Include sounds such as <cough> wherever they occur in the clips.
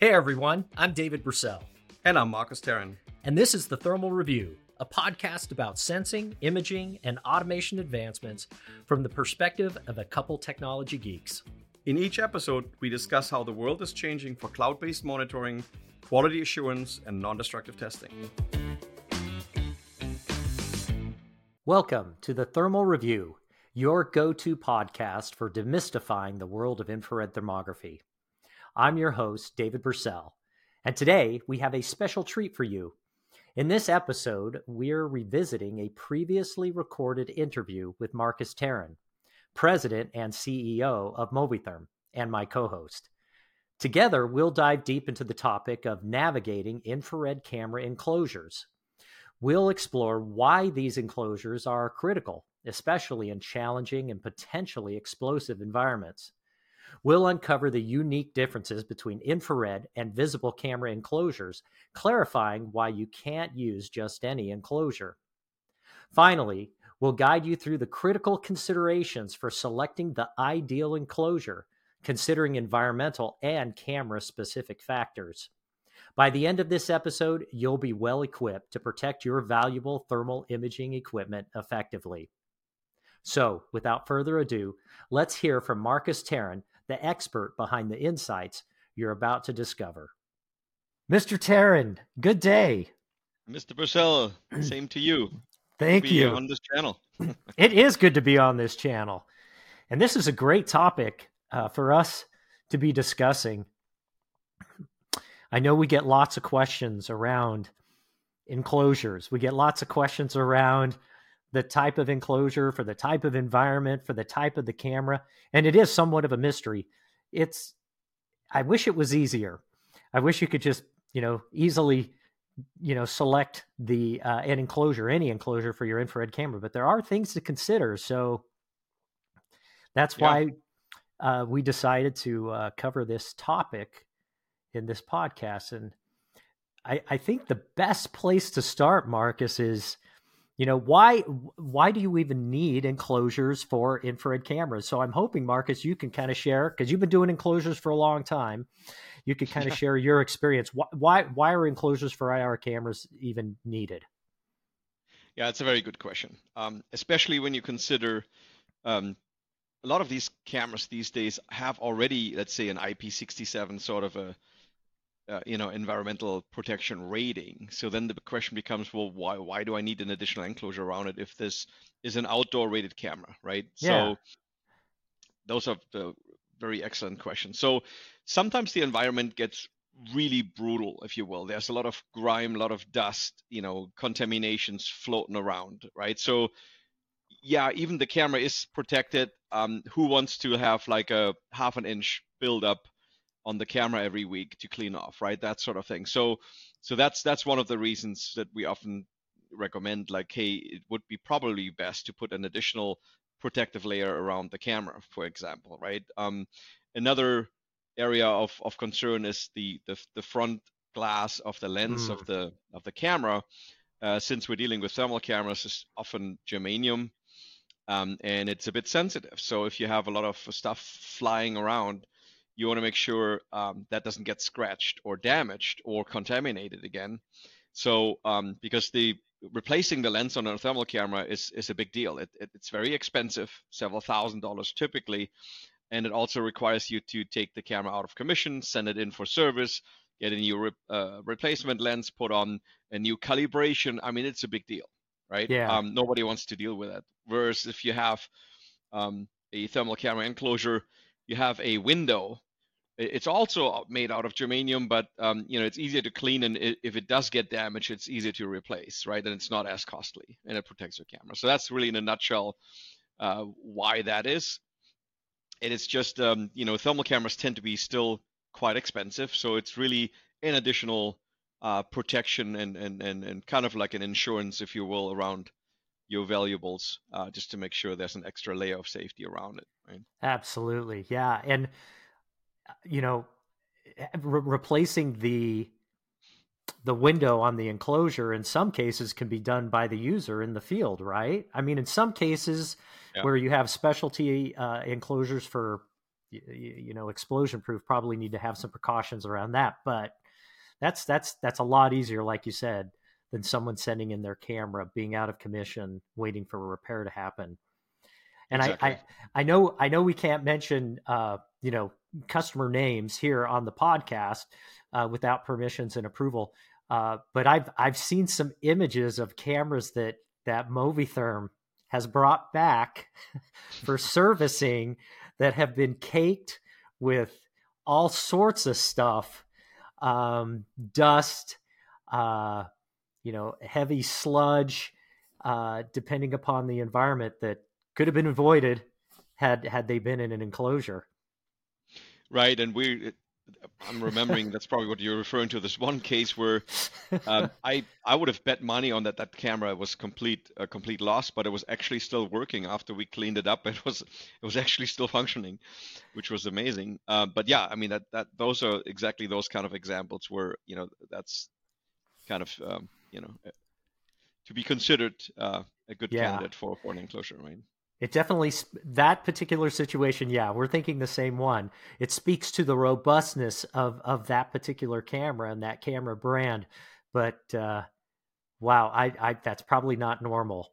Hey everyone, I'm David Bursell. And I'm Markus Tarin. And this is the Thermal Review, a podcast about sensing, imaging, and automation advancements from the perspective of a couple technology geeks. In each episode, we discuss how the world is changing for cloud based monitoring, quality assurance, and non destructive testing. Welcome to the Thermal Review, your go to podcast for demystifying the world of infrared thermography. I'm your host, David Bursell, and today we have a special treat for you. In this episode, we're revisiting a previously recorded interview with Markus Tarin, President and CEO of Movitherm, and my co host. Together, we'll dive deep into the topic of navigating infrared camera enclosures We'll explore why these enclosures are critical, especially in challenging and potentially explosive environments. We'll uncover the unique differences between infrared and visible camera enclosures, clarifying why you can't use just any enclosure. Finally, we'll guide you through the critical considerations for selecting the ideal enclosure, considering environmental and camera specific factors. By the end of this episode, you'll be well equipped to protect your valuable thermal imaging equipment effectively. So, without further ado, let's hear from Markus Tarin, the expert behind the insights you're about to discover. Mr. Tarin, good day. Mr. Bursell, <clears throat> same to you. Thank you. On this channel. <clears throat> <laughs> it is good to be on this channel. And this is a great topic uh, for us to be discussing. <clears throat> I know we get lots of questions around enclosures. We get lots of questions around the type of enclosure, for the type of environment, for the type of the camera. And it is somewhat of a mystery. It's, I wish it was easier. I wish you could just, you know, easily, you know, select the uh, an enclosure, any enclosure for your infrared camera. But there are things to consider. So that's yeah. why uh, we decided to uh, cover this topic in this podcast. And I, I think the best place to start, Markus, is you know why why do you even need enclosures for infrared cameras? So i'm hoping markus you can kind of share because you've been doing enclosures for a long time. You could kind of share your experience. Why, why why are enclosures for ir cameras even needed? Yeah it's a very good question. Um, especially when you consider um, a lot of these cameras these days have already let's say an ip67 sort of a uh, you know environmental protection rating. So then the question becomes, well, why why do I need an additional enclosure around it if this is an outdoor rated camera, right? Yeah. So those are the very excellent questions. So sometimes the environment gets really brutal, if you will. There's a lot of grime, a lot of dust, you know, contaminations floating around, right? So yeah, even the camera is protected. Um, who wants to have like a half an inch buildup on the camera every week to clean off, right? That sort of thing. So, so that's that's one of the reasons that we often recommend, like, hey, it would be probably best to put an additional protective layer around the camera, for example, right? Um, another area of, of concern is the, the the front glass of the lens mm. of the of the camera. Uh, since we're dealing with thermal cameras, is often germanium, um, and it's a bit sensitive. So if you have a lot of stuff flying around, you want to make sure um, that doesn't get scratched or damaged or contaminated again. So um, because the replacing the lens on a thermal camera is is a big deal. It, it, it's very expensive, several thousand dollars typically, and it also requires you to take the camera out of commission, send it in for service, get a new re- uh, replacement lens, put on a new calibration. I mean, it's a big deal, right? Yeah. Um, nobody wants to deal with that. Whereas if you have um, a thermal camera enclosure, you have a window it's also made out of germanium, but um, you know it's easier to clean, and if it does get damaged, it's easier to replace, right? And it's not as costly, and it protects your camera. So that's really, in a nutshell, uh, why that is. And it's just um, you know thermal cameras tend to be still quite expensive, so it's really an additional uh, protection and, and and and kind of like an insurance, if you will, around your valuables, uh, just to make sure there's an extra layer of safety around it. Right? Absolutely, yeah, and you know, re- replacing the the window on the enclosure in some cases can be done by the user in the field, right? I mean, in some cases yeah. where you have specialty uh, enclosures for you, you know explosion proof probably need to have some precautions around that but that's that's that's a lot easier like you said than someone sending in their camera being out of commission waiting for a repair to happen and exactly. I, I i know i know we can't mention uh you know customer names here on the podcast uh, without permissions and approval uh, but i've i've seen some images of cameras that that movitherm has brought back <laughs> for servicing that have been caked with all sorts of stuff um, dust, uh, you know, heavy sludge, uh, depending upon the environment that could have been avoided had had they been in an enclosure. Right, and we I'm remembering that's probably what you're referring to. This one case where um, <laughs> I I would have bet money on that that camera was complete a complete loss, but it was actually still working after we cleaned it up. <laughs> It was it was actually still functioning, which was amazing. Uh, but yeah, I mean that that those are exactly those kind of examples where you know that's kind of um, you know to be considered uh, a good yeah. candidate for for an enclosure, right? It definitely that particular situation. Yeah, we're thinking the same one. It speaks to the robustness of of that particular camera and that camera brand. But uh, wow, I, I that's probably not normal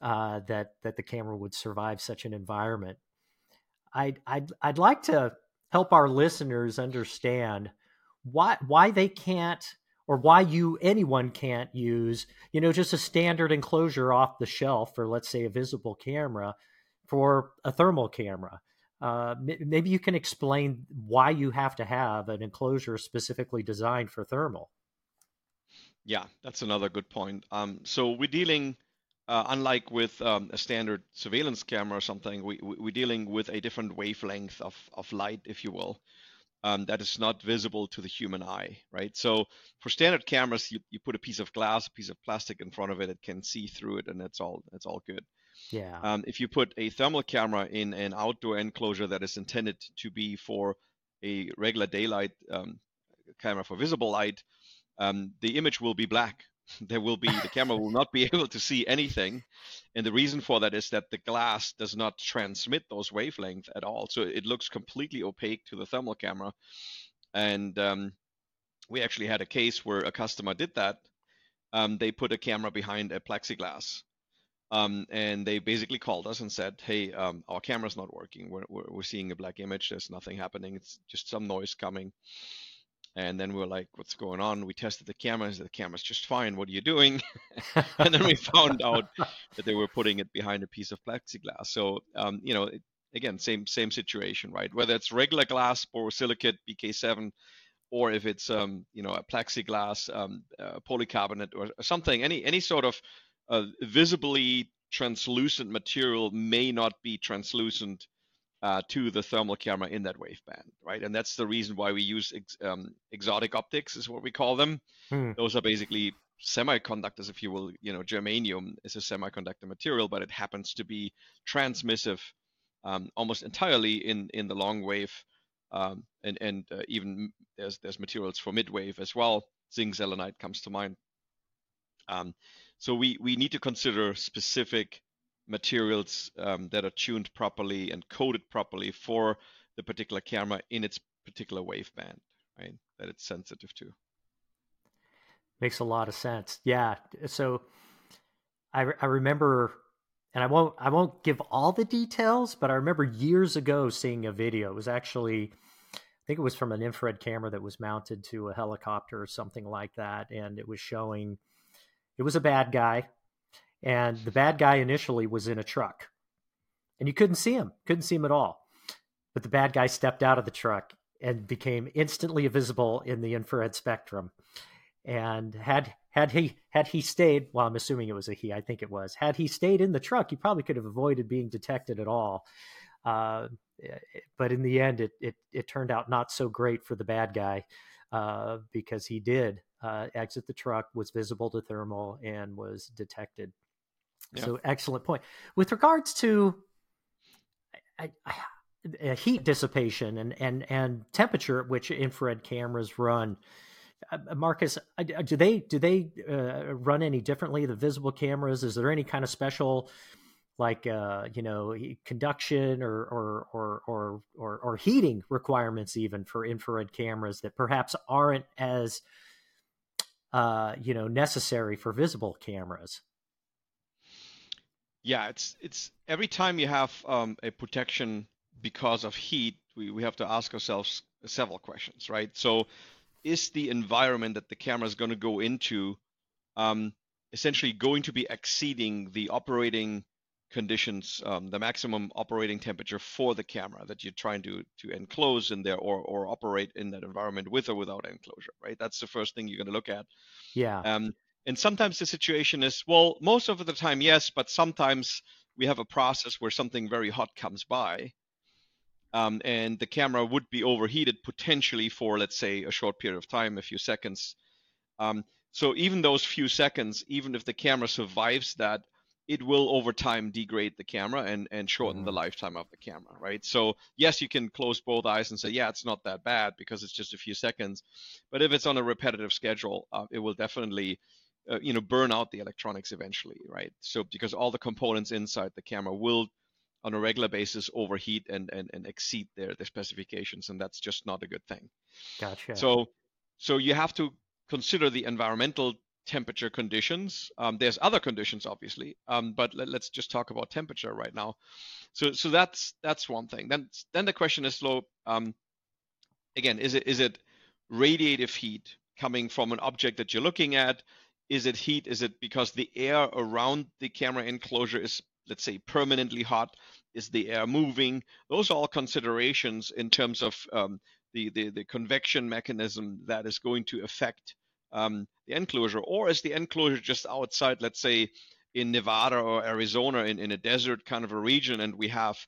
uh, that that the camera would survive such an environment. I'd I'd I'd like to help our listeners understand why why they can't or why you anyone can't use you know just a standard enclosure off the shelf or let's say a visible camera for a thermal camera uh, maybe you can explain why you have to have an enclosure specifically designed for thermal yeah that's another good point um, so we're dealing uh, unlike with um, a standard surveillance camera or something, we, we, are dealing with a different wavelength of, of light, if you will um, that is not visible to the human eye, right? So for standard cameras, you, you put a piece of glass, a piece of plastic in front of it, it can see through it, and that's all. That's all good. Yeah. Um, if you put a thermal camera in an outdoor enclosure that is intended to be for a regular daylight um, camera for visible light, um, the image will be black, <laughs> there will be the camera will not be <laughs> able to see anything. And the reason for that is that the glass does not transmit those wavelengths at all. So it looks completely opaque to the thermal camera. And um, we actually had a case where a customer did that. Um, they put a camera behind a plexiglass um, and they basically called us and said hey um, our camera's not working we're, we're, we're seeing a black image there's nothing happening it's just some noise coming and then we were like, what's going on? We tested the cameras. The camera's just fine. What are you doing? <laughs> and then we found out that they were putting it behind a piece of plexiglass. So, um, you know, again, same same situation, right? Whether it's regular glass, borosilicate, BK7, or if it's, um, you know, a plexiglass, um, uh, polycarbonate, or, or, something, any any sort of uh, visibly translucent material may not be translucent uh, to the thermal camera in that waveband, right? And that's the reason why we use ex- um, exotic optics, is what we call them. Hmm. Those are basically semiconductors, if you will. You know, germanium is a semiconductor material, but it happens to be transmissive um, almost entirely in in the long wave, um, and and uh, even there's there's materials for mid wave as well. Zinc selenide comes to mind. Um, so we we need to consider specific materials um, that are tuned properly and coated properly for the particular camera in its particular waveband, right? That it's sensitive to. Makes a lot of sense. Yeah. So I, I remember, and I won't I won't give all the details, but I remember years ago seeing a video. It was actually, I think it was from an infrared camera that was mounted to a helicopter or something like that, and it was showing. It was a bad guy and the bad guy initially was in a truck. And you couldn't see him, couldn't see him at all. But the bad guy stepped out of the truck and became instantly visible in the infrared spectrum. And had had he had he stayed, well, I'm assuming it was a he, I think it was. Had he stayed in the truck, he probably could have avoided being detected at all. Uh, but in the end, it, it it turned out not so great for the bad guy uh, because he did uh, exit the truck, was visible to thermal, and was detected. Yeah. So excellent point. With regards to I, I, heat dissipation and, and, and temperature at which infrared cameras run, uh, Markus, uh, do they do they uh, run any differently? The visible cameras, is there any kind of special like uh, you know conduction or or, or or or or heating requirements even for infrared cameras that perhaps aren't as uh, you know necessary for visible cameras. Yeah, it's it's every time you have um, a protection because of heat, we, we have to ask ourselves several questions, right? So, is the environment that the camera is going to go into um, essentially going to be exceeding the operating conditions, um, the maximum operating temperature for the camera that you're trying to to enclose in there or or operate in that environment with or without enclosure, right? That's the first thing you're going to look at. Yeah. Um, and sometimes the situation is well, most of the time yes, but sometimes we have a process where something very hot comes by, um, and the camera would be overheated potentially for let's say a short period of time, a few seconds. Um, so even those few seconds, even if the camera survives that, it will over time degrade the camera and, and shorten mm-hmm. the lifetime of the camera, right? So yes, you can close both eyes and say, yeah, it's not that bad because it's just a few seconds. But if it's on a repetitive schedule, uh, it will definitely, uh, you know, burn out the electronics eventually, right? So because all the components inside the camera will, on a regular basis, overheat and and, and exceed their their specifications, and that's just not a good thing. Gotcha. So so you have to consider the environmental temperature conditions. Um, there's other conditions, obviously, um, but let, us just talk about temperature right now. So, so that's that's one thing. Then, then the question is, slow. Um, again, is it is it radiative heat coming from an object that you're looking at? Is it heat? Is it because the air around the camera enclosure is, let's say, permanently hot? Is the air moving? Those are all considerations in terms of um, the, the, the convection mechanism that is going to affect um, the enclosure, or is the enclosure just outside, let's say in Nevada or Arizona in, in a desert kind of a region, and we have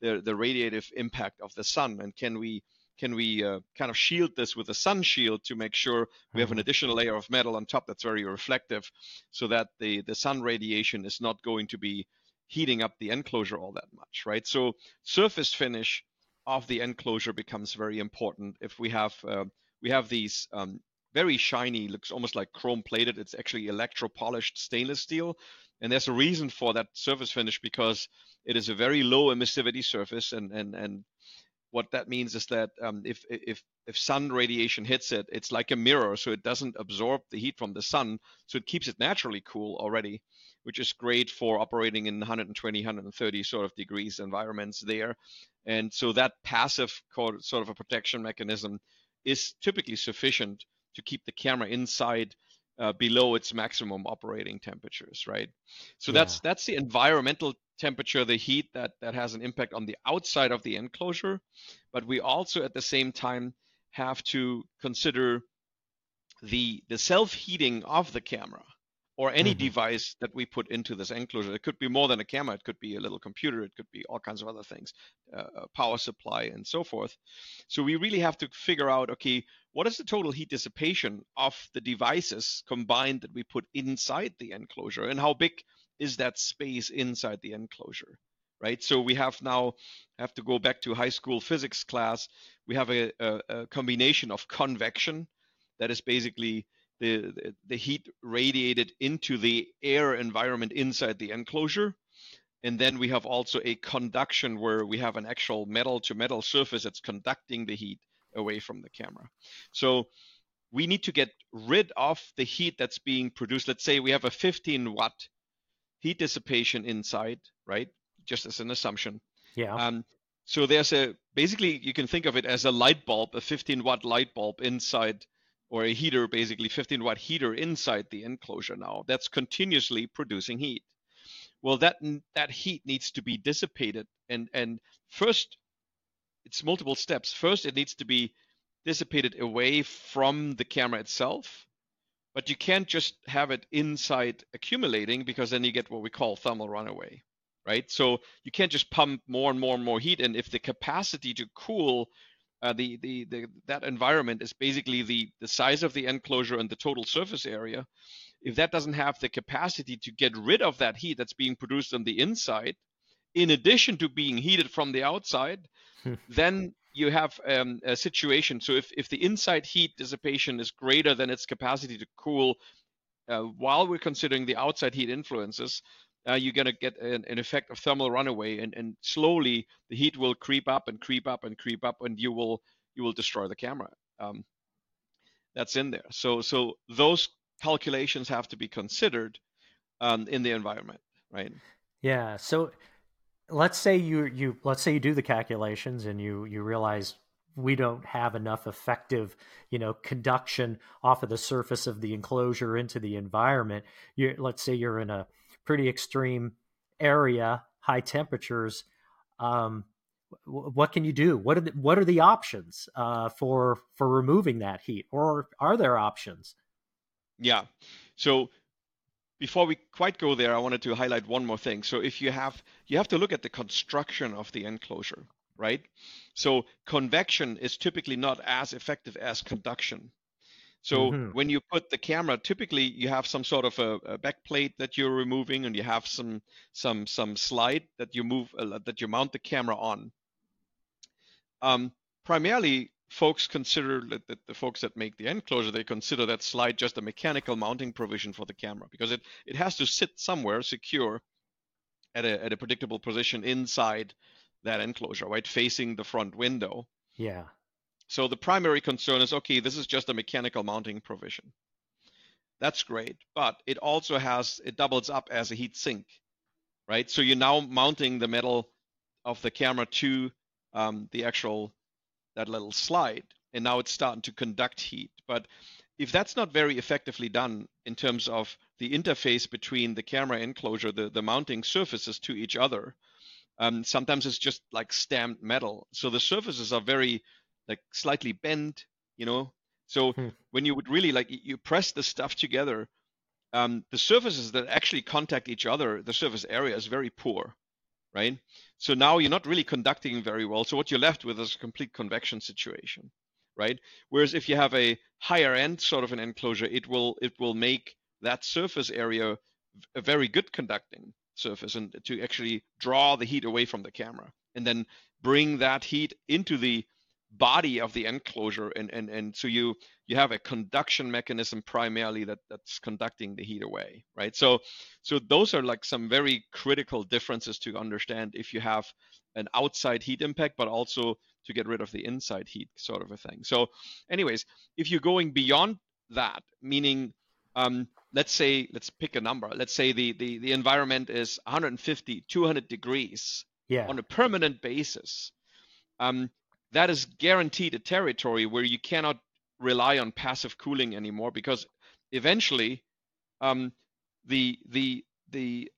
the, the radiative impact of the sun, and can we can we uh, kind of shield this with a sun shield to make sure we have an mm-hmm. additional layer of metal on top that's very reflective so that the, the sun radiation is not going to be heating up the enclosure all that much, right? So surface finish of the enclosure becomes very important. If we have uh, we have these um, very shiny, looks almost like chrome plated. It's actually electro polished stainless steel, and there's a reason for that surface finish because it is a very low emissivity surface, and and and what that means is that um, if if if sun radiation hits it, it's like a mirror, so it doesn't absorb the heat from the sun, so it keeps it naturally cool already which is great for operating in 120, 130 sort of degrees environments there. And so that passive sort of a protection mechanism is typically sufficient to keep the camera inside uh, below its maximum operating temperatures, right? So yeah. that's that's the environmental temperature, the heat that that has an impact on the outside of the enclosure, but we also at the same time have to consider the the self heating of the camera or any mm-hmm. device that we put into this enclosure. It could be more than a camera. It could be a little computer. It could be all kinds of other things, uh, power supply, and so forth. So we really have to figure out, okay, what is the total heat dissipation of the devices combined that we put inside the enclosure, and how big is that space inside the enclosure? Right. So we have now have to go back to high school physics class. We have a, a, a combination of convection, that is basically the, the heat radiated into the air environment inside the enclosure. And then we have also a conduction where we have an actual metal to metal surface that's conducting the heat away from the camera. So we need to get rid of the heat that's being produced. Let's say we have a 15 watt heat dissipation inside, right? Just as an assumption. Yeah. Um, so there's a basically you can think of it as a light bulb, a 15 watt light bulb inside or a heater, basically 15 watt heater inside the enclosure now that's continuously producing heat. Well, that that heat needs to be dissipated, and and first, it's multiple steps. First, it needs to be dissipated away from the camera itself, but you can't just have it inside accumulating because then you get what we call thermal runaway, right? So you can't just pump more and more and more heat, and if the capacity to cool uh, the, the, the, that environment is basically the, the size of the enclosure and the total surface area. If that doesn't have the capacity to get rid of that heat that's being produced on the inside, in addition to being heated from the outside, <laughs> then you have um, a situation. So if, if the inside heat dissipation is greater than its capacity to cool, uh, while we're considering the outside heat influences, uh, you're going to get an, an, effect of thermal runaway, and, and slowly the heat will creep up and creep up and creep up, and you will you will destroy the camera. Um, that's in there. So so those calculations have to be considered um, in the environment, right? Yeah. So let's say you you let's say you do the calculations and you you realize we don't have enough effective you know conduction off of the surface of the enclosure into the environment you let's say you're in a pretty extreme area high temperatures um, what can you do what are the, what are the options uh, for for removing that heat or are there options yeah so before we quite go there, I wanted to highlight one more thing. So if you have, you have to look at the construction of the enclosure, right? So convection is typically not as effective as conduction. So mm-hmm. when you put the camera, typically you have some sort of a, a back plate that you're removing, and you have some some some slide that you move uh, that you mount the camera on. Um, primarily, folks consider that the, the folks that make the enclosure they consider that slide just a mechanical mounting provision for the camera because it it has to sit somewhere secure at a at a predictable position inside that enclosure right facing the front window yeah so the primary concern is okay this is just a mechanical mounting provision that's great but it also has it doubles up as a heat sink right so you're now mounting the metal of the camera to um, the actual that little slide, and now it's starting to conduct heat. But if that's not very effectively done in terms of the interface between the camera enclosure, the, the mounting surfaces to each other, um, sometimes it's just like stamped metal. So the surfaces are very like slightly bent, you know. So hmm. when you would really like you press the stuff together, um, the surfaces that actually contact each other, the surface area is very poor right? So now you're not really conducting very well. So what you're left with is a complete convection situation, right? Whereas if you have a higher end sort of an enclosure, it will it will make that surface area a very good conducting surface and to actually draw the heat away from the camera and then bring that heat into the body of the enclosure and and and so you you have a conduction mechanism primarily that that's conducting the heat away right? So so those are like some very critical differences to understand if you have an outside heat impact but also to get rid of the inside heat sort of a thing. So anyways if you're going beyond that meaning um, let's say let's pick a number. Let's say the the, the environment is 150 200 degrees yeah. on a permanent basis. Um, that is guaranteed a territory where you cannot rely on passive cooling anymore because eventually um, the the the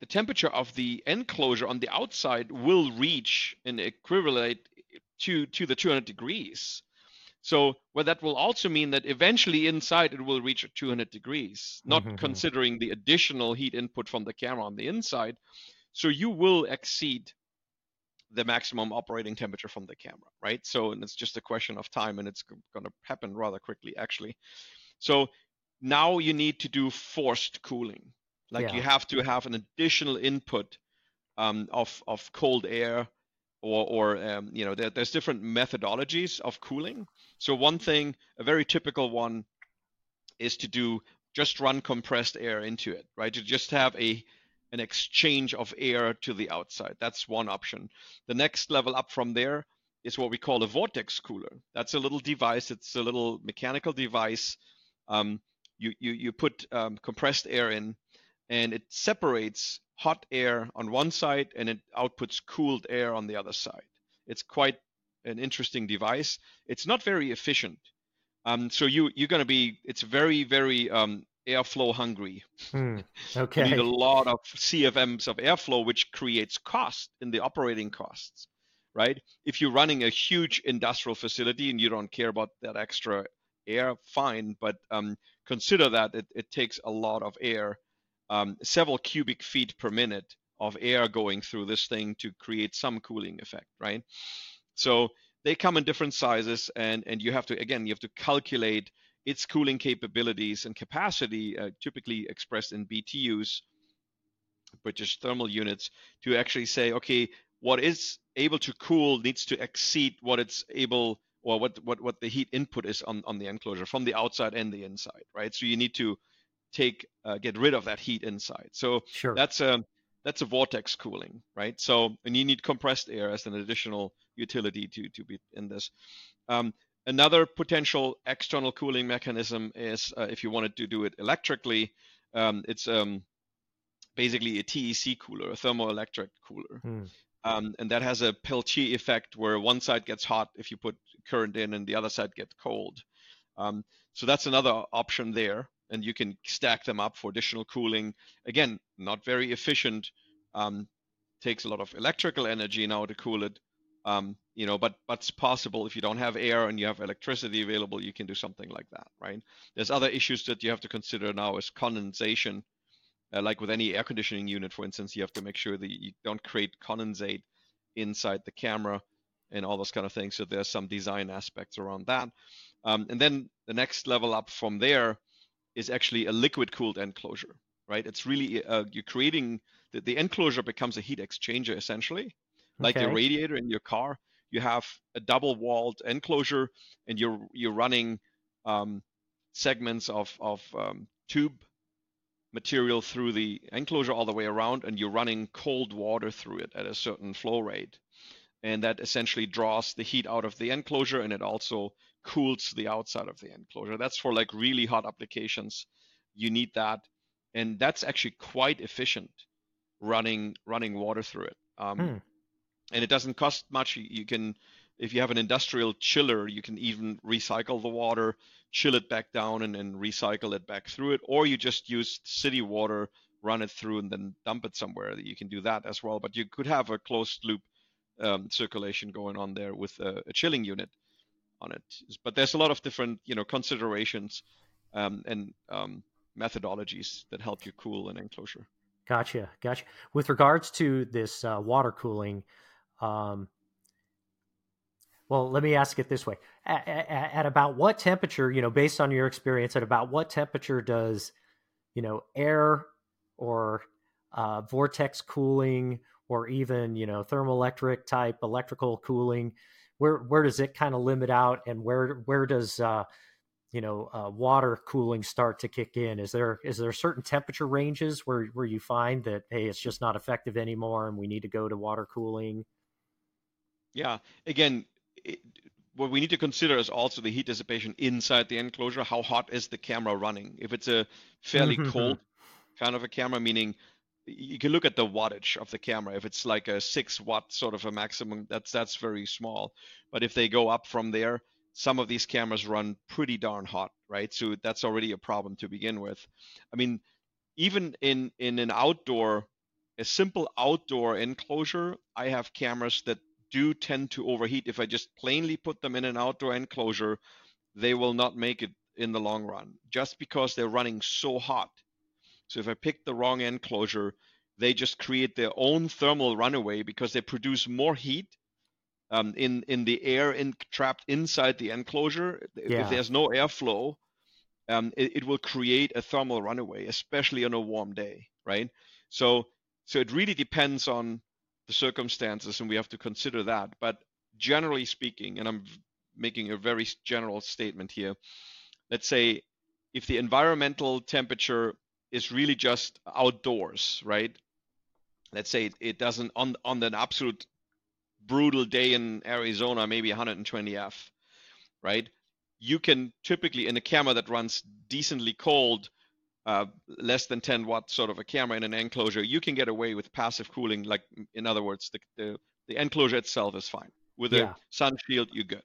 the temperature of the enclosure on the outside will reach an equivalent to to the 200 degrees. So well, that will also mean that eventually inside it will reach 200 degrees, not mm-hmm. considering the additional heat input from the camera on the inside. So you will exceed the maximum operating temperature from the camera, right? So and it's just a question of time and it's going to happen rather quickly actually. So now you need to do forced cooling. Like yeah. you have to have an additional input um, of, of cold air or, or um, you know, there, there's different methodologies of cooling. So one thing, a very typical one is to do just run compressed air into it, right? To just have a an exchange of air to the outside. That's one option. The next level up from there is what we call a vortex cooler. That's a little device. It's a little mechanical device. Um, you, you, you put um, compressed air in and it separates hot air on one side and it outputs cooled air on the other side. It's quite an interesting device. It's not very efficient. Um, so you you're going to be it's very very um, airflow hungry. Hmm. <laughs> Okay. you need a lot of CFMs of airflow, which creates cost in the operating costs, right? If you're running a huge industrial facility and you don't care about that extra air, fine, but um, consider that it, it, takes a lot of air, um, several cubic feet per minute of air going through this thing to create some cooling effect, right? So they come in different sizes, and and you have to again you have to calculate its cooling capabilities and capacity, uh, typically expressed in BTUs, British thermal units, to actually say, okay, what is able to cool needs to exceed what it's able or what what what the heat input is on on the enclosure from the outside and the inside, right? So you need to take uh, get rid of that heat inside. So sure. that's a that's a vortex cooling, right? So and you need compressed air as an additional utility to to be in this. Um, another potential external cooling mechanism is uh, if you wanted to do it electrically, um, it's um, basically a TEC cooler, a thermoelectric cooler. Hmm. Um, and that has a Peltier effect where one side gets hot if you put current in and the other side gets cold. Um, so that's another option there and you can stack them up for additional cooling. Again, not very efficient. Um, takes a lot of electrical energy now to cool it. Um, you know, but but it's possible if you don't have air and you have electricity available, you can do something like that, right? There's other issues that you have to consider now is condensation. Uh, like with any air conditioning unit, for instance, you have to make sure that you don't create condensate inside the camera and all those kind of things. So there's some design aspects around that. Um, and then the next level up from there is actually a liquid cooled enclosure, right? It's really uh, you're creating the, the enclosure becomes a heat exchanger essentially, like okay. radiator in your car. You have a double walled enclosure, and you're you're running um, segments of of um, tube material through the enclosure all the way around, and you're running cold water through it at a certain flow rate, and that essentially draws the heat out of the enclosure, and it also cools the outside of the enclosure. That's for like really hot applications. You need that, and that's actually quite efficient running running water through it. Um, hmm. And it doesn't cost much. You can, if you have an industrial chiller, you can even recycle the water, chill it back down, and then recycle it back through it. Or you just use city water, run it through, and then dump it somewhere. You can do that as well. But you could have a closed loop um, circulation going on there with a, a chilling unit on it. But there's a lot of different, you know, considerations um, and um, methodologies that help you cool an enclosure. Gotcha, gotcha. With regards to this uh, water cooling, um, well, let me ask it this way: at, at, at, about what temperature, you know, based on your experience, at about what temperature does, you know, air or uh, vortex cooling, or even you know thermoelectric type electrical cooling, where where does it kind of limit out, and where where does uh, you know uh, water cooling start to kick in? Is there is there certain temperature ranges where where you find that hey, it's just not effective anymore, and we need to go to water cooling? Yeah, again. It, what we need to consider is also the heat dissipation inside the enclosure. How hot is the camera running? If it's a fairly mm-hmm. cold kind of a camera, meaning you can look at the wattage of the camera. If it's like a six watt sort of a maximum, that's that's very small. But if they go up from there, some of these cameras run pretty darn hot, right? So that's already a problem to begin with. I mean, even in in an outdoor, a simple outdoor enclosure, I have cameras that do tend to overheat. If I just plainly put them in an outdoor enclosure, they will not make it in the long run, just because they're running so hot so if I pick the wrong enclosure, they just create their own thermal runaway because they produce more heat um, in in the air in, trapped inside the enclosure. Yeah. If there's no airflow, um, it, it, will create a thermal runaway, especially on a warm day, right? So so it really depends on the circumstances, and we have to consider that. But generally speaking, and I'm making a very general statement here, let's say if the environmental temperature is really just outdoors, right? Let's say it, doesn't on on an absolute brutal day in Arizona, maybe 120 F, right? You can typically in a camera that runs decently cold, uh, less than 10 watt sort of a camera in an enclosure, you can get away with passive cooling. Like in other words, the the, the enclosure itself is fine. With yeah. a sun shield, you're good,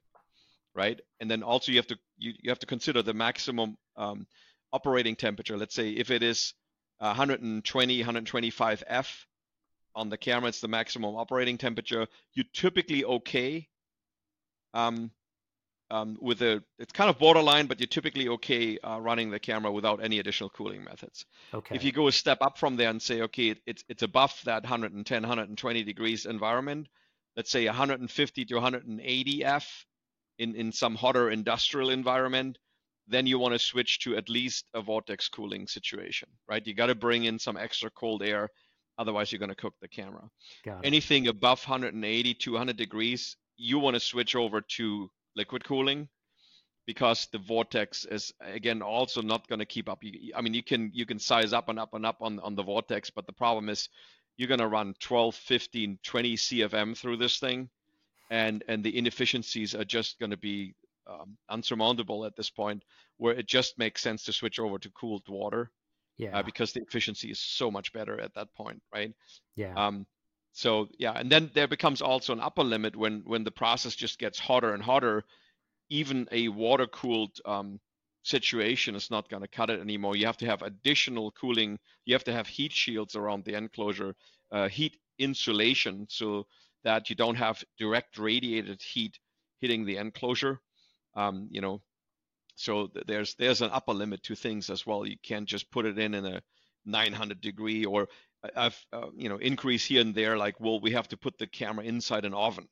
right? And then also you have to you, you have to consider the maximum um, operating temperature, let's say if it is 120, 125 F on the camera, it's the maximum operating temperature. You're typically okay um, um, with a, it's kind of borderline, but you're typically okay uh, running the camera without any additional cooling methods. Okay. If you go a step up from there and say, okay, it's it's above that 110, 120 degrees environment, let's say 150 to 180 F in, in some hotter industrial environment, then you want to switch to at least a vortex cooling situation, right? You got to bring in some extra cold air, otherwise you're going to cook the camera. Anything above 180, 200 degrees, you want to switch over to liquid cooling. because the vortex is again also not going to keep up. I mean, you can you can size up and up and up on on the vortex, but the problem is you're going to run 12, 15, 20 CFM through this thing, and and the inefficiencies are just going to be um, unsurmountable at this point, where it just makes sense to switch over to cooled water, yeah, uh, because the efficiency is so much better at that point, right? Yeah. Um, so yeah, and then there becomes also an upper limit when when the process just gets hotter and hotter. Even a water cooled um, situation is not going to cut it anymore. You have to have additional cooling. You have to have heat shields around the enclosure, uh, heat insulation, so that you don't have direct radiated heat hitting the enclosure. Um, you know, so th- there's there's an upper limit to things as well. You can't just put it in in a 900 degree or I've uh, you know increase here and there. Like, well, we have to put the camera inside an oven.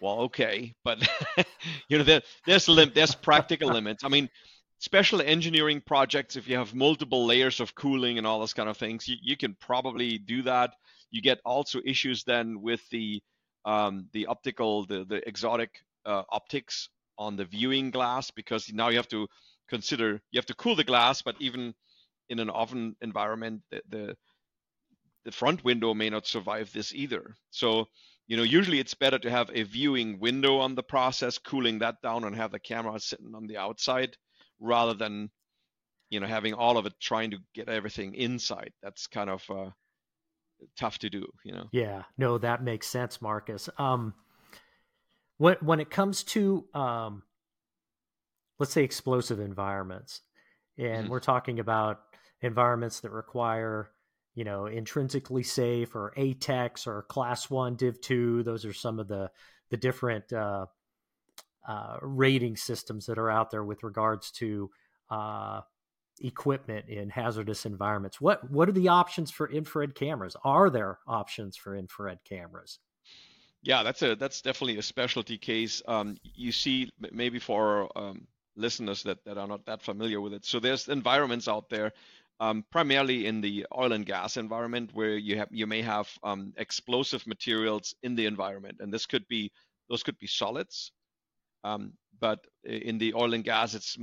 Well, okay, but <laughs> you know there, there's lim- there's practical limits. I mean, special engineering projects, if you have multiple layers of cooling and all those kind of things, you, you can probably do that. You get also issues then with the um, the optical, the the exotic uh, optics on the viewing glass because now you have to consider you have to cool the glass, but even in an oven environment, the, the the front window may not survive this either. So, you know, usually it's better to have a viewing window on the process, cooling that down and have the camera sitting on the outside rather than, you know, having all of it trying to get everything inside. That's kind of uh, tough to do, you know. Yeah, no, that makes sense, Markus. Um, when when it comes to um, let's say explosive environments, and mm-hmm. we're talking about environments that require you know intrinsically safe or ATEX or Class One Div Two. Those are some of the the different uh, uh, rating systems that are out there with regards to uh, equipment in hazardous environments. What what are the options for infrared cameras? Are there options for infrared cameras? Yeah, that's a that's definitely a specialty case. Um, you see, maybe for um, listeners that, that are not that familiar with it. So there's environments out there, um, primarily in the oil and gas environment, where you have you may have um, explosive materials in the environment, and this could be those could be solids, um, but in the oil and gas, it's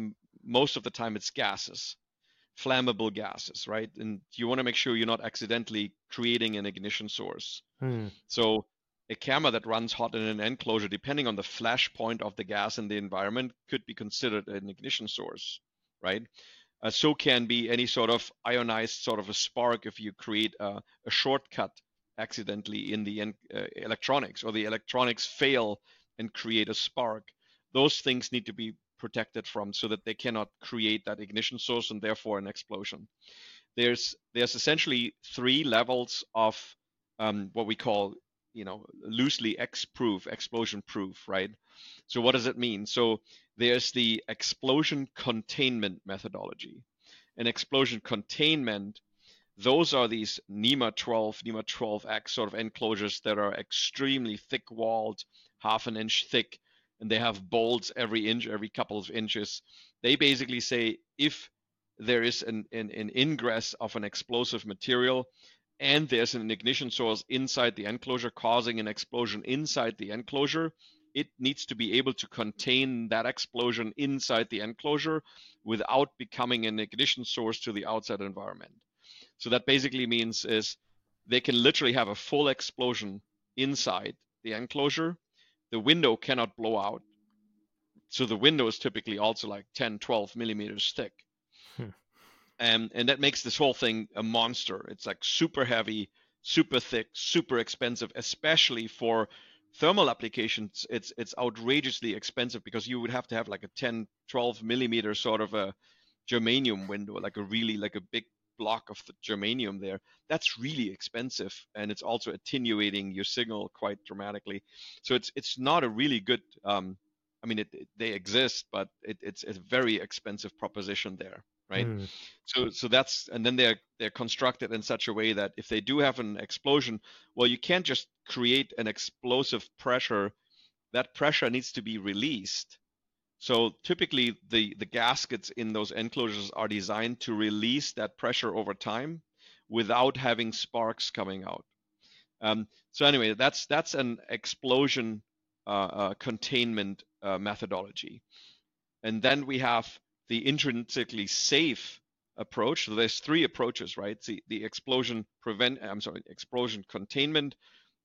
most of the time it's gases, flammable gases, right? And you want to make sure you're not accidentally creating an ignition source. Hmm. So a camera that runs hot in an enclosure, depending on the flash point of the gas in the environment, could be considered an ignition source, right? Uh, so can be any sort of ionized sort of a spark if you create a, a shortcut accidentally in the uh, electronics or the electronics fail and create a spark. Those things need to be protected from so that they cannot create that ignition source and therefore an explosion. There's there's essentially three levels of um, what we call you know loosely X proof, explosion proof, right? So what does it mean? So there's the explosion containment methodology. An explosion containment, those are these NEMA 12, NEMA 12X sort of enclosures that are extremely thick walled, half an inch thick, and they have bolts every inch, every couple of inches. They basically say if there is an, an, an ingress of an explosive material, and there's an ignition source inside the enclosure causing an explosion inside the enclosure, it needs to be able to contain that explosion inside the enclosure without becoming an ignition source to the outside environment. So that basically means is they can literally have a full explosion inside the enclosure. The window cannot blow out. So the window is typically also like 10, 12 millimeters thick. And, and that makes this whole thing a monster. It's like super heavy, super thick, super expensive, especially for thermal applications. It's it's outrageously expensive because you would have to have like a 10 12 millimeter sort of a germanium window like a really like a big block of the germanium there. That's really expensive and it's also attenuating your signal quite dramatically. So it's it's not a really good um, i mean it, it, they exist but it, it's a very expensive proposition there right? Mm. so so that's and then they're they're constructed in such a way that if they do have an explosion well you can't just create an explosive pressure. That pressure needs to be released. So typically the the gaskets in those enclosures are designed to release that pressure over time without having sparks coming out. Um, so anyway that's that's an explosion uh, uh, containment uh, methodology. And then we have the intrinsically safe approach. So there's three approaches, right? The, the explosion prevent, I'm sorry, explosion containment,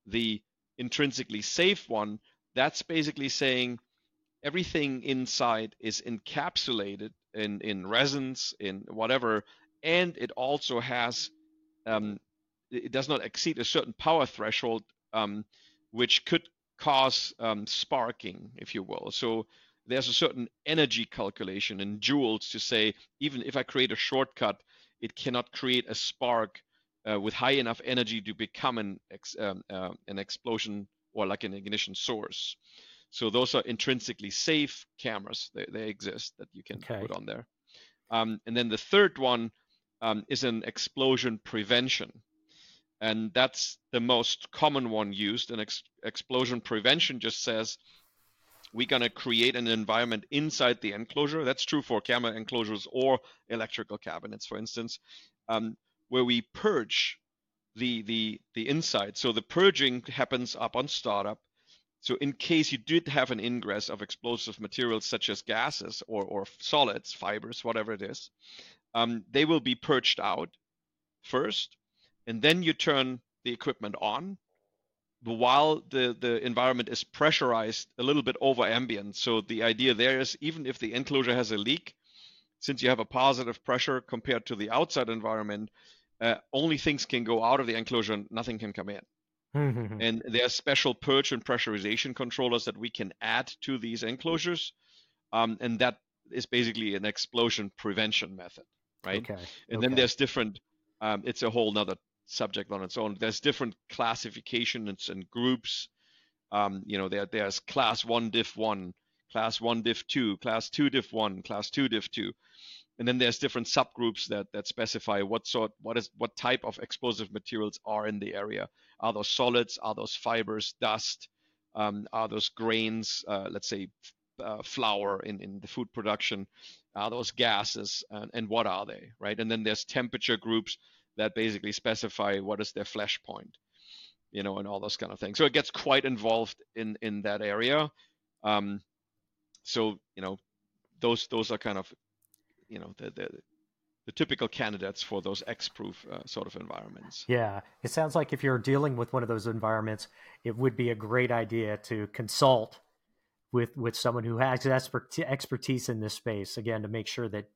the intrinsically safe one. That's basically saying everything inside is encapsulated in, in resins, in whatever, and it also has, um, it does not exceed a certain power threshold, um, which could cause um, sparking, if you will. So there's a certain energy calculation in joules to say, even if I create a shortcut, it cannot create a spark uh, with high enough energy to become an, ex, um, uh, an explosion or like an ignition source. So those are intrinsically safe cameras. They, they exist that you can okay. put on there. Um, and then the third one um, is an explosion prevention. And that's the most common one used. And ex- explosion prevention just says we're going to create an environment inside the enclosure. That's true for camera enclosures or electrical cabinets, for instance, um, where we purge the, the, the inside. So the purging happens up on startup. So in case you did have an ingress of explosive materials such as gases or, or solids, fibers, whatever it is, um, they will be purged out first, and then you turn the equipment on while the, the environment is pressurized a little bit over ambient. So the idea there is even if the enclosure has a leak, since you have a positive pressure compared to the outside environment, uh, only things can go out of the enclosure, and nothing can come in. Mm-hmm. and there are special purge and pressurization controllers that we can add to these enclosures. Um, and that is basically an explosion prevention method, right? Okay. And okay. then there's different, um, it's a whole nother subject on its own. There's different classifications and groups. Um, you know, there, there's class one div one, class one div two, class two div one, class two div two, and then there's different subgroups that that specify what sort, what is, what type of explosive materials are in the area. Are those solids? Are those fibers? Dust? Um, are those grains? Uh, let's say uh, flour in in the food production. Are those gases? And, and what are they? Right? And then there's temperature groups that basically specify what is their flash point, you know, and all those kind of things. So it gets quite involved in in that area. Um, so you know, those those are kind of, you know, the the, the typical candidates for those X-proof uh, sort of environments. Yeah, it sounds like if you're dealing with one of those environments, it would be a great idea to consult with with someone who has expertise in this space again to make sure that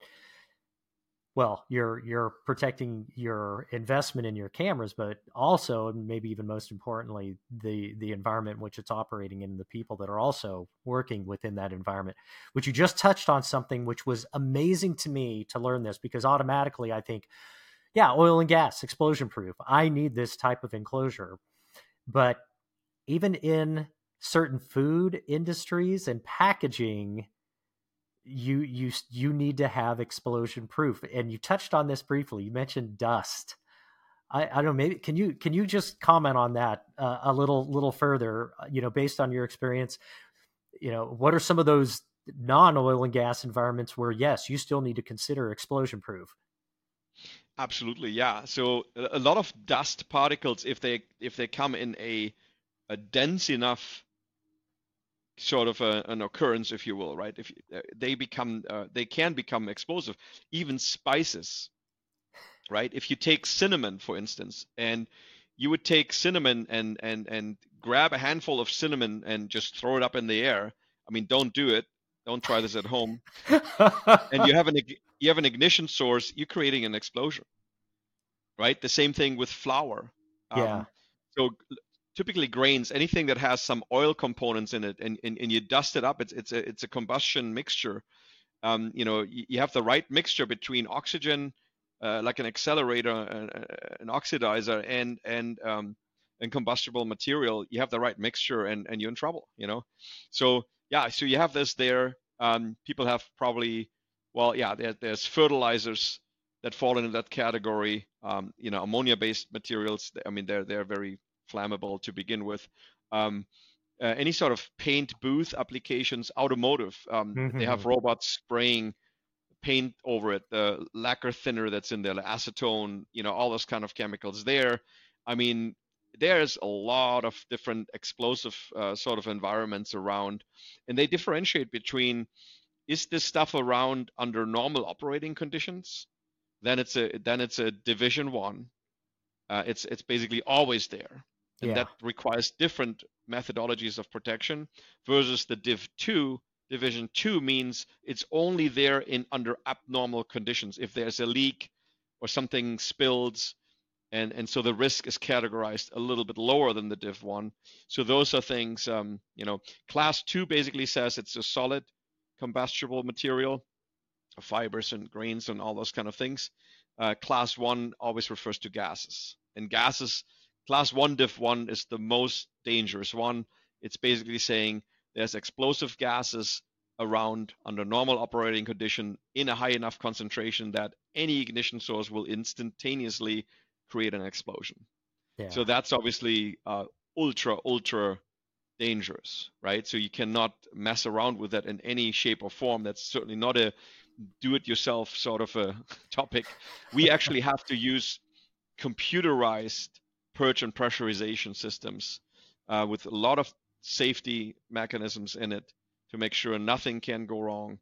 well you're you're protecting your investment in your cameras but also and maybe even most importantly the the environment in which it's operating and the people that are also working within that environment. Which you just touched on something which was amazing to me to learn this because automatically i think yeah oil and gas explosion proof. I need this type of enclosure. But even in certain food industries and packaging you you you need to have explosion proof and you touched on this briefly you mentioned dust. I i don't know maybe can you can you just comment on that uh, a little little further uh, you know based on your experience? You know what are some of those non oil and gas environments where yes you still need to consider explosion proof? Absolutely yeah. So a lot of dust particles if they if they come in a a dense enough sort of a, an occurrence, if you will, right? If uh, they become, uh, they can become explosive. Even spices, right? If you take cinnamon, for instance, and you would take cinnamon and and and grab a handful of cinnamon and just throw it up in the air. I mean, don't do it. Don't try this at home. <laughs> and you have an you have an ignition source. You're creating an explosion, right? The same thing with flour. Yeah. Um, so typically grains, anything that has some oil components in it, and, and, and you dust it up, it's it's a it's a combustion mixture. Um, you know, you, you, have the right mixture between oxygen, uh, like an accelerator, an, an oxidizer, and and um, and combustible material. You have the right mixture, and and you're in trouble. You know, so yeah, so you have this there. Um, people have probably, well, yeah, there, there's fertilizers that fall into that category. Um, you know, ammonia-based materials. I mean, they're they're very flammable to begin with. Um, uh, any sort of paint booth applications, automotive, um, mm-hmm. they have mm-hmm. robots spraying paint over it, the lacquer thinner that's in there, the acetone, you know, all those kind of chemicals there. I mean, there's a lot of different explosive uh, sort of environments around, and they differentiate between is this stuff around under normal operating conditions? Then it's a then it's a division one. Uh, it's it's basically always there, and yeah. that requires different methodologies of protection versus the div two. Division two means it's only there in under abnormal conditions. If there's a leak or something spills, and and so the risk is categorized a little bit lower than the div one. So those are things. Um, you know, class two basically says it's a solid combustible material, fibers and grains and all those kind of things. Uh, class one always refers to gases. And gases, class one div one is the most dangerous one. It's basically saying there's explosive gases around under normal operating condition in a high enough concentration that any ignition source will instantaneously create an explosion. Yeah. So that's obviously uh, ultra ultra dangerous, right? So you cannot mess around with that in any shape or form. That's certainly not a do-it-yourself sort of a <laughs> topic. We actually have to use computerized purge and pressurization systems uh, with a lot of safety mechanisms in it to make sure nothing can go wrong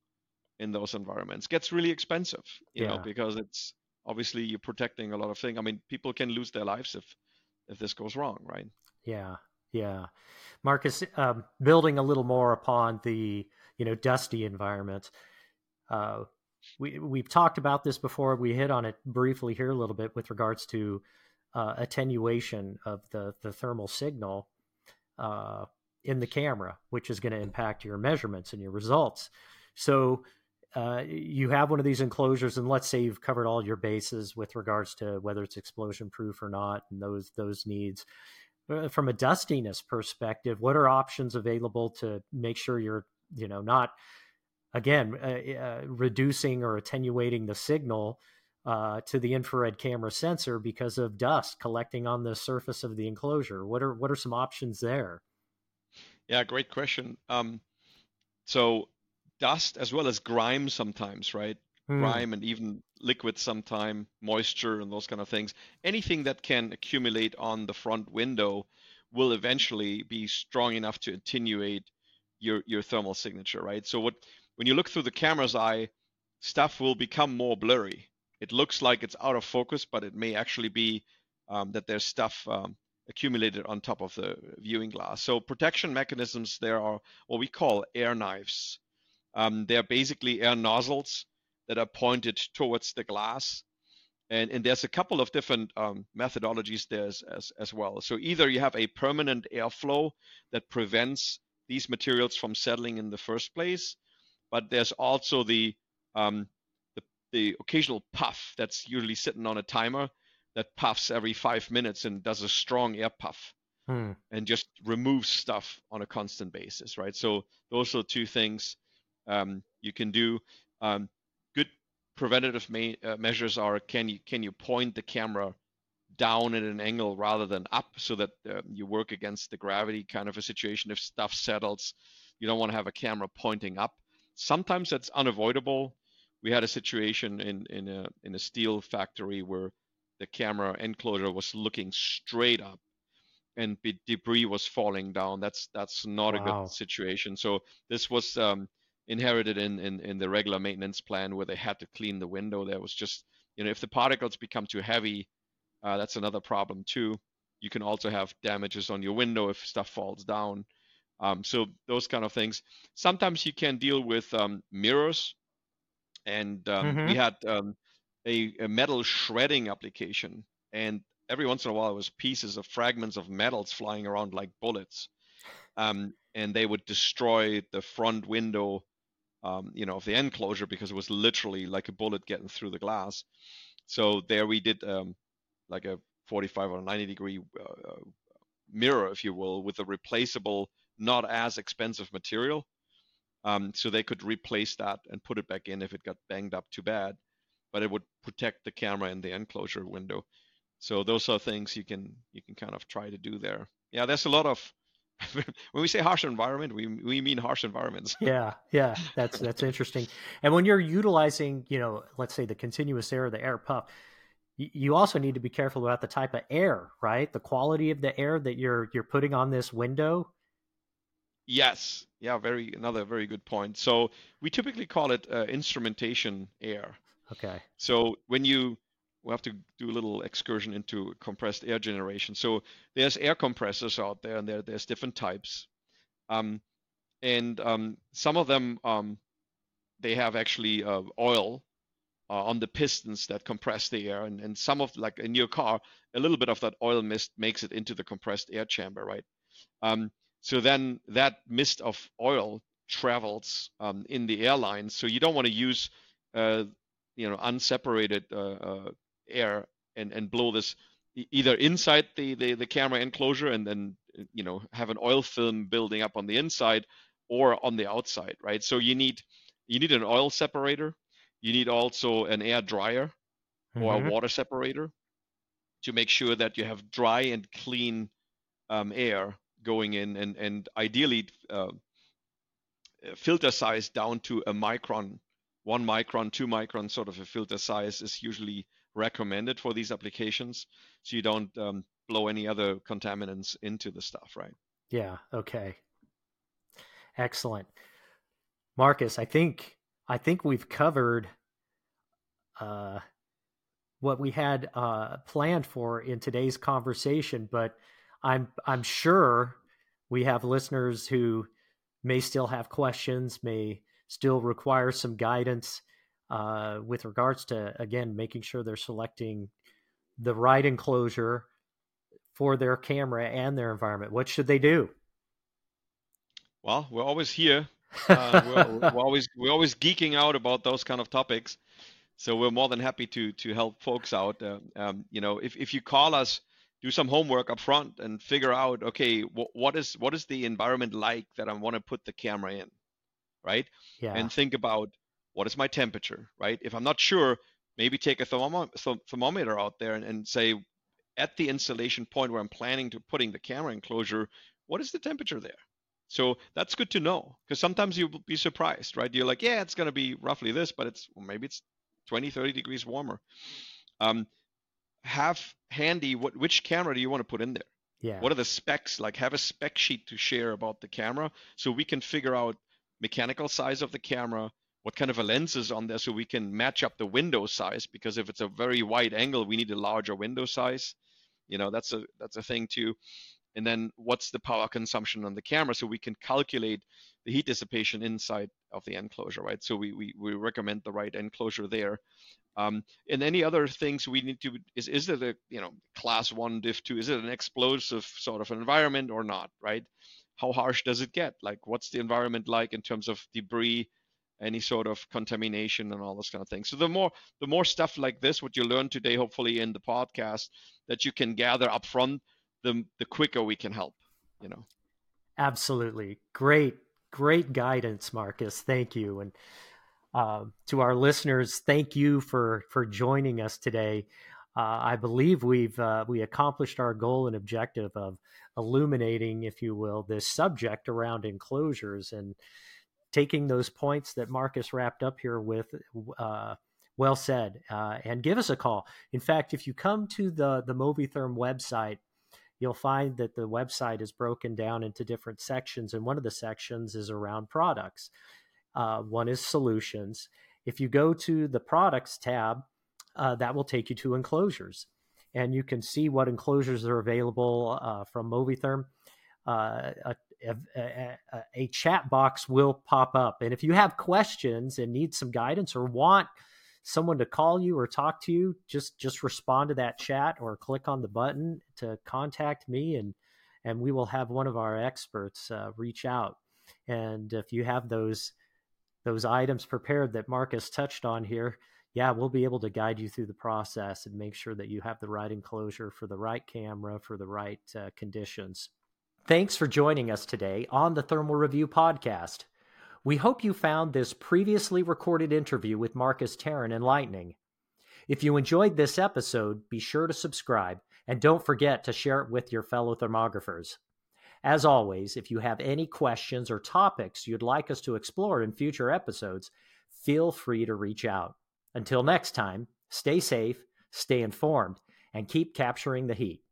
in those environments. Gets really expensive, you yeah. know, because it's obviously you're protecting a lot of things. I mean, people can lose their lives if if this goes wrong, right? Yeah, yeah. Markus, um, building a little more upon the you know dusty environment. Uh, we we've talked about this before. We hit on it briefly here a little bit with regards to uh, attenuation of the the thermal signal uh, in the camera, which is going to impact your measurements and your results. So uh, you have one of these enclosures, and let's say you've covered all your bases with regards to whether it's explosion proof or not, and those those needs. Uh, from a dustiness perspective, what are options available to make sure you're, you know, not again uh, uh, reducing or attenuating the signal uh, to the infrared camera sensor because of dust collecting on the surface of the enclosure? What are what are some options there? Yeah, great question. Um, so dust as well as grime sometimes, right? mm. grime and even liquid sometime, moisture and those kind of things. Anything that can accumulate on the front window will eventually be strong enough to attenuate your your thermal signature, right? So what when you look through the camera's eye, stuff will become more blurry. It looks like it's out of focus, but it may actually be um, that there's stuff um, accumulated on top of the viewing glass. So protection mechanisms there are what we call air knives. Um, they're basically air nozzles that are pointed towards the glass. And, and there's a couple of different um, methodologies there as, as, as well. So either you have a permanent airflow that prevents these materials from settling in the first place, but there's also the, um, the, occasional puff that's usually sitting on a timer that puffs every five minutes and does a strong air puff hmm. and just removes stuff on a constant basis, right? So those are two things um, you can do. Um, good preventative me- uh, measures are can you can you point the camera down at an angle rather than up so that uh, you work against the gravity kind of a situation if stuff settles you don't want to have a camera pointing up sometimes that's unavoidable we had a situation in in a in a steel factory where the camera enclosure was looking straight up and debris was falling down that's that's not wow. a good situation so this was um, inherited in, in, in the regular maintenance plan where they had to clean the window. There was just, you know, if the particles become too heavy, uh, that's another problem too. You can also have damages on your window if stuff falls down. Um, so those kind of things. Sometimes you can deal with um, mirrors, and um, mm-hmm. we had um, a, a, metal shredding application, and every once in a while there was pieces of fragments of metals flying around like bullets, um, and they would destroy the front window um, you know, of the enclosure because it was literally like a bullet getting through the glass. So there we did um, like a 45 or 90 degree uh, mirror, if you will, with a replaceable, not as expensive material. Um, so they could replace that and put it back in if it got banged up too bad, but it would protect the camera in the enclosure window. So those are things you can you can kind of try to do there. Yeah, there's a lot of <laughs> when we say harsh environment, we we mean harsh environments. <laughs> yeah, yeah, that's that's interesting. And when you're utilizing, you know, let's say the continuous air, the air puff, you also need to be careful about the type of air, right? The quality of the air that you're you're putting on this window. Yes, yeah, very another very good point. So we typically call it uh, instrumentation air. Okay. So when you we have to do a little excursion into compressed air generation. So there's air compressors out there, and there there's different types, um, and um, some of them um, they have actually uh, oil uh, on the pistons that compress the air, and, and some of like in your car, a little bit of that oil mist makes it into the compressed air chamber, right? So then that mist of oil travels um, in the airline. So you don't want to use, uh, you know, unseparated uh, uh, air and, and blow this either inside the, the, the camera enclosure and then, you know, have an oil film building up on the inside or on the outside, right? So you need you need an oil separator. You need also an air dryer mm-hmm. or a mm-hmm. water separator to make sure that you have dry and clean um, air going in and, and ideally uh, filter size down to a micron, one micron, two micron sort of a filter size is usually recommended for these applications. So you don't um, blow any other contaminants into the stuff, right? Yeah. Okay. Excellent. Markus, I think I think we've covered uh, what we had uh, planned for in today's conversation, but I'm I'm sure we have listeners who may still have questions, may still require some guidance uh, with regards to again making sure they're selecting the right enclosure for their camera and their environment. What should they do? Well, we're always here. <laughs> Uh, we're, we're, always we're always geeking out about those kind of topics, so we're more than happy to to help folks out. Uh, um, you know, if if you call us do some homework up front and figure out okay wh- what is what is the environment like that i want to put the camera in right? Yeah. and think about what is my temperature right? If i'm not sure maybe take a thermometer out there and, and say at the installation point where i'm planning to putting the camera enclosure what is the temperature there? So that's good to know because sometimes you'll be surprised right? You're like yeah it's going to be roughly this but it's well, maybe it's 20 30 degrees warmer. Um, have handy what which camera do you want to put in there? Yeah. What are the specs? Like have a spec sheet to share about the camera so we can figure out mechanical size of the camera what kind of a lens is on there so we can match up the window size because if it's a very wide angle we need a larger window size. You know that's a that's a thing too and then what's the power consumption on the camera so we can calculate the heat dissipation inside of the enclosure right so we we, we recommend the right enclosure there um, and any other things we need to is is it a you know class one div two? Is it an explosive sort of an environment or not? Right? How harsh does it get? Like what's the environment like in terms of debris, any sort of contamination and all those kind of things. So the more the more stuff like this, what you learn today, hopefully in the podcast, that you can gather up front, the the quicker we can help. You know. Absolutely. Great, great guidance, Markus. Thank you. And uh, to our listeners, thank you for for joining us today. Uh, I believe we've uh, we accomplished our goal and objective of illuminating, if you will, this subject around enclosures and taking those points that Markus wrapped up here with. Uh, well said, uh, and give us a call. In fact, if you come to the the Movitherm website, you'll find that the website is broken down into different sections, and one of the sections is around products. Uh, one is solutions. If you go to the products tab, uh, that will take you to enclosures. And you can see what enclosures are available uh, from Movitherm. Uh, a, a, a, a, chat box will pop up. And if you have questions and need some guidance or want someone to call you or talk to you, just just respond to that chat or click on the button to contact me and and we will have one of our experts uh, reach out. And if you have those those items prepared that Markus touched on here, yeah, we'll be able to guide you through the process and make sure that you have the right enclosure for the right camera for the right uh, conditions. Thanks for joining us today on the Thermal Review Podcast. We hope you found this previously recorded interview with Markus Tarin enlightening. If you enjoyed this episode, be sure to subscribe and don't forget to share it with your fellow thermographers. As always, if you have any questions or topics you'd like us to explore in future episodes, feel free to reach out. Until next time, stay safe, stay informed, and keep capturing the heat.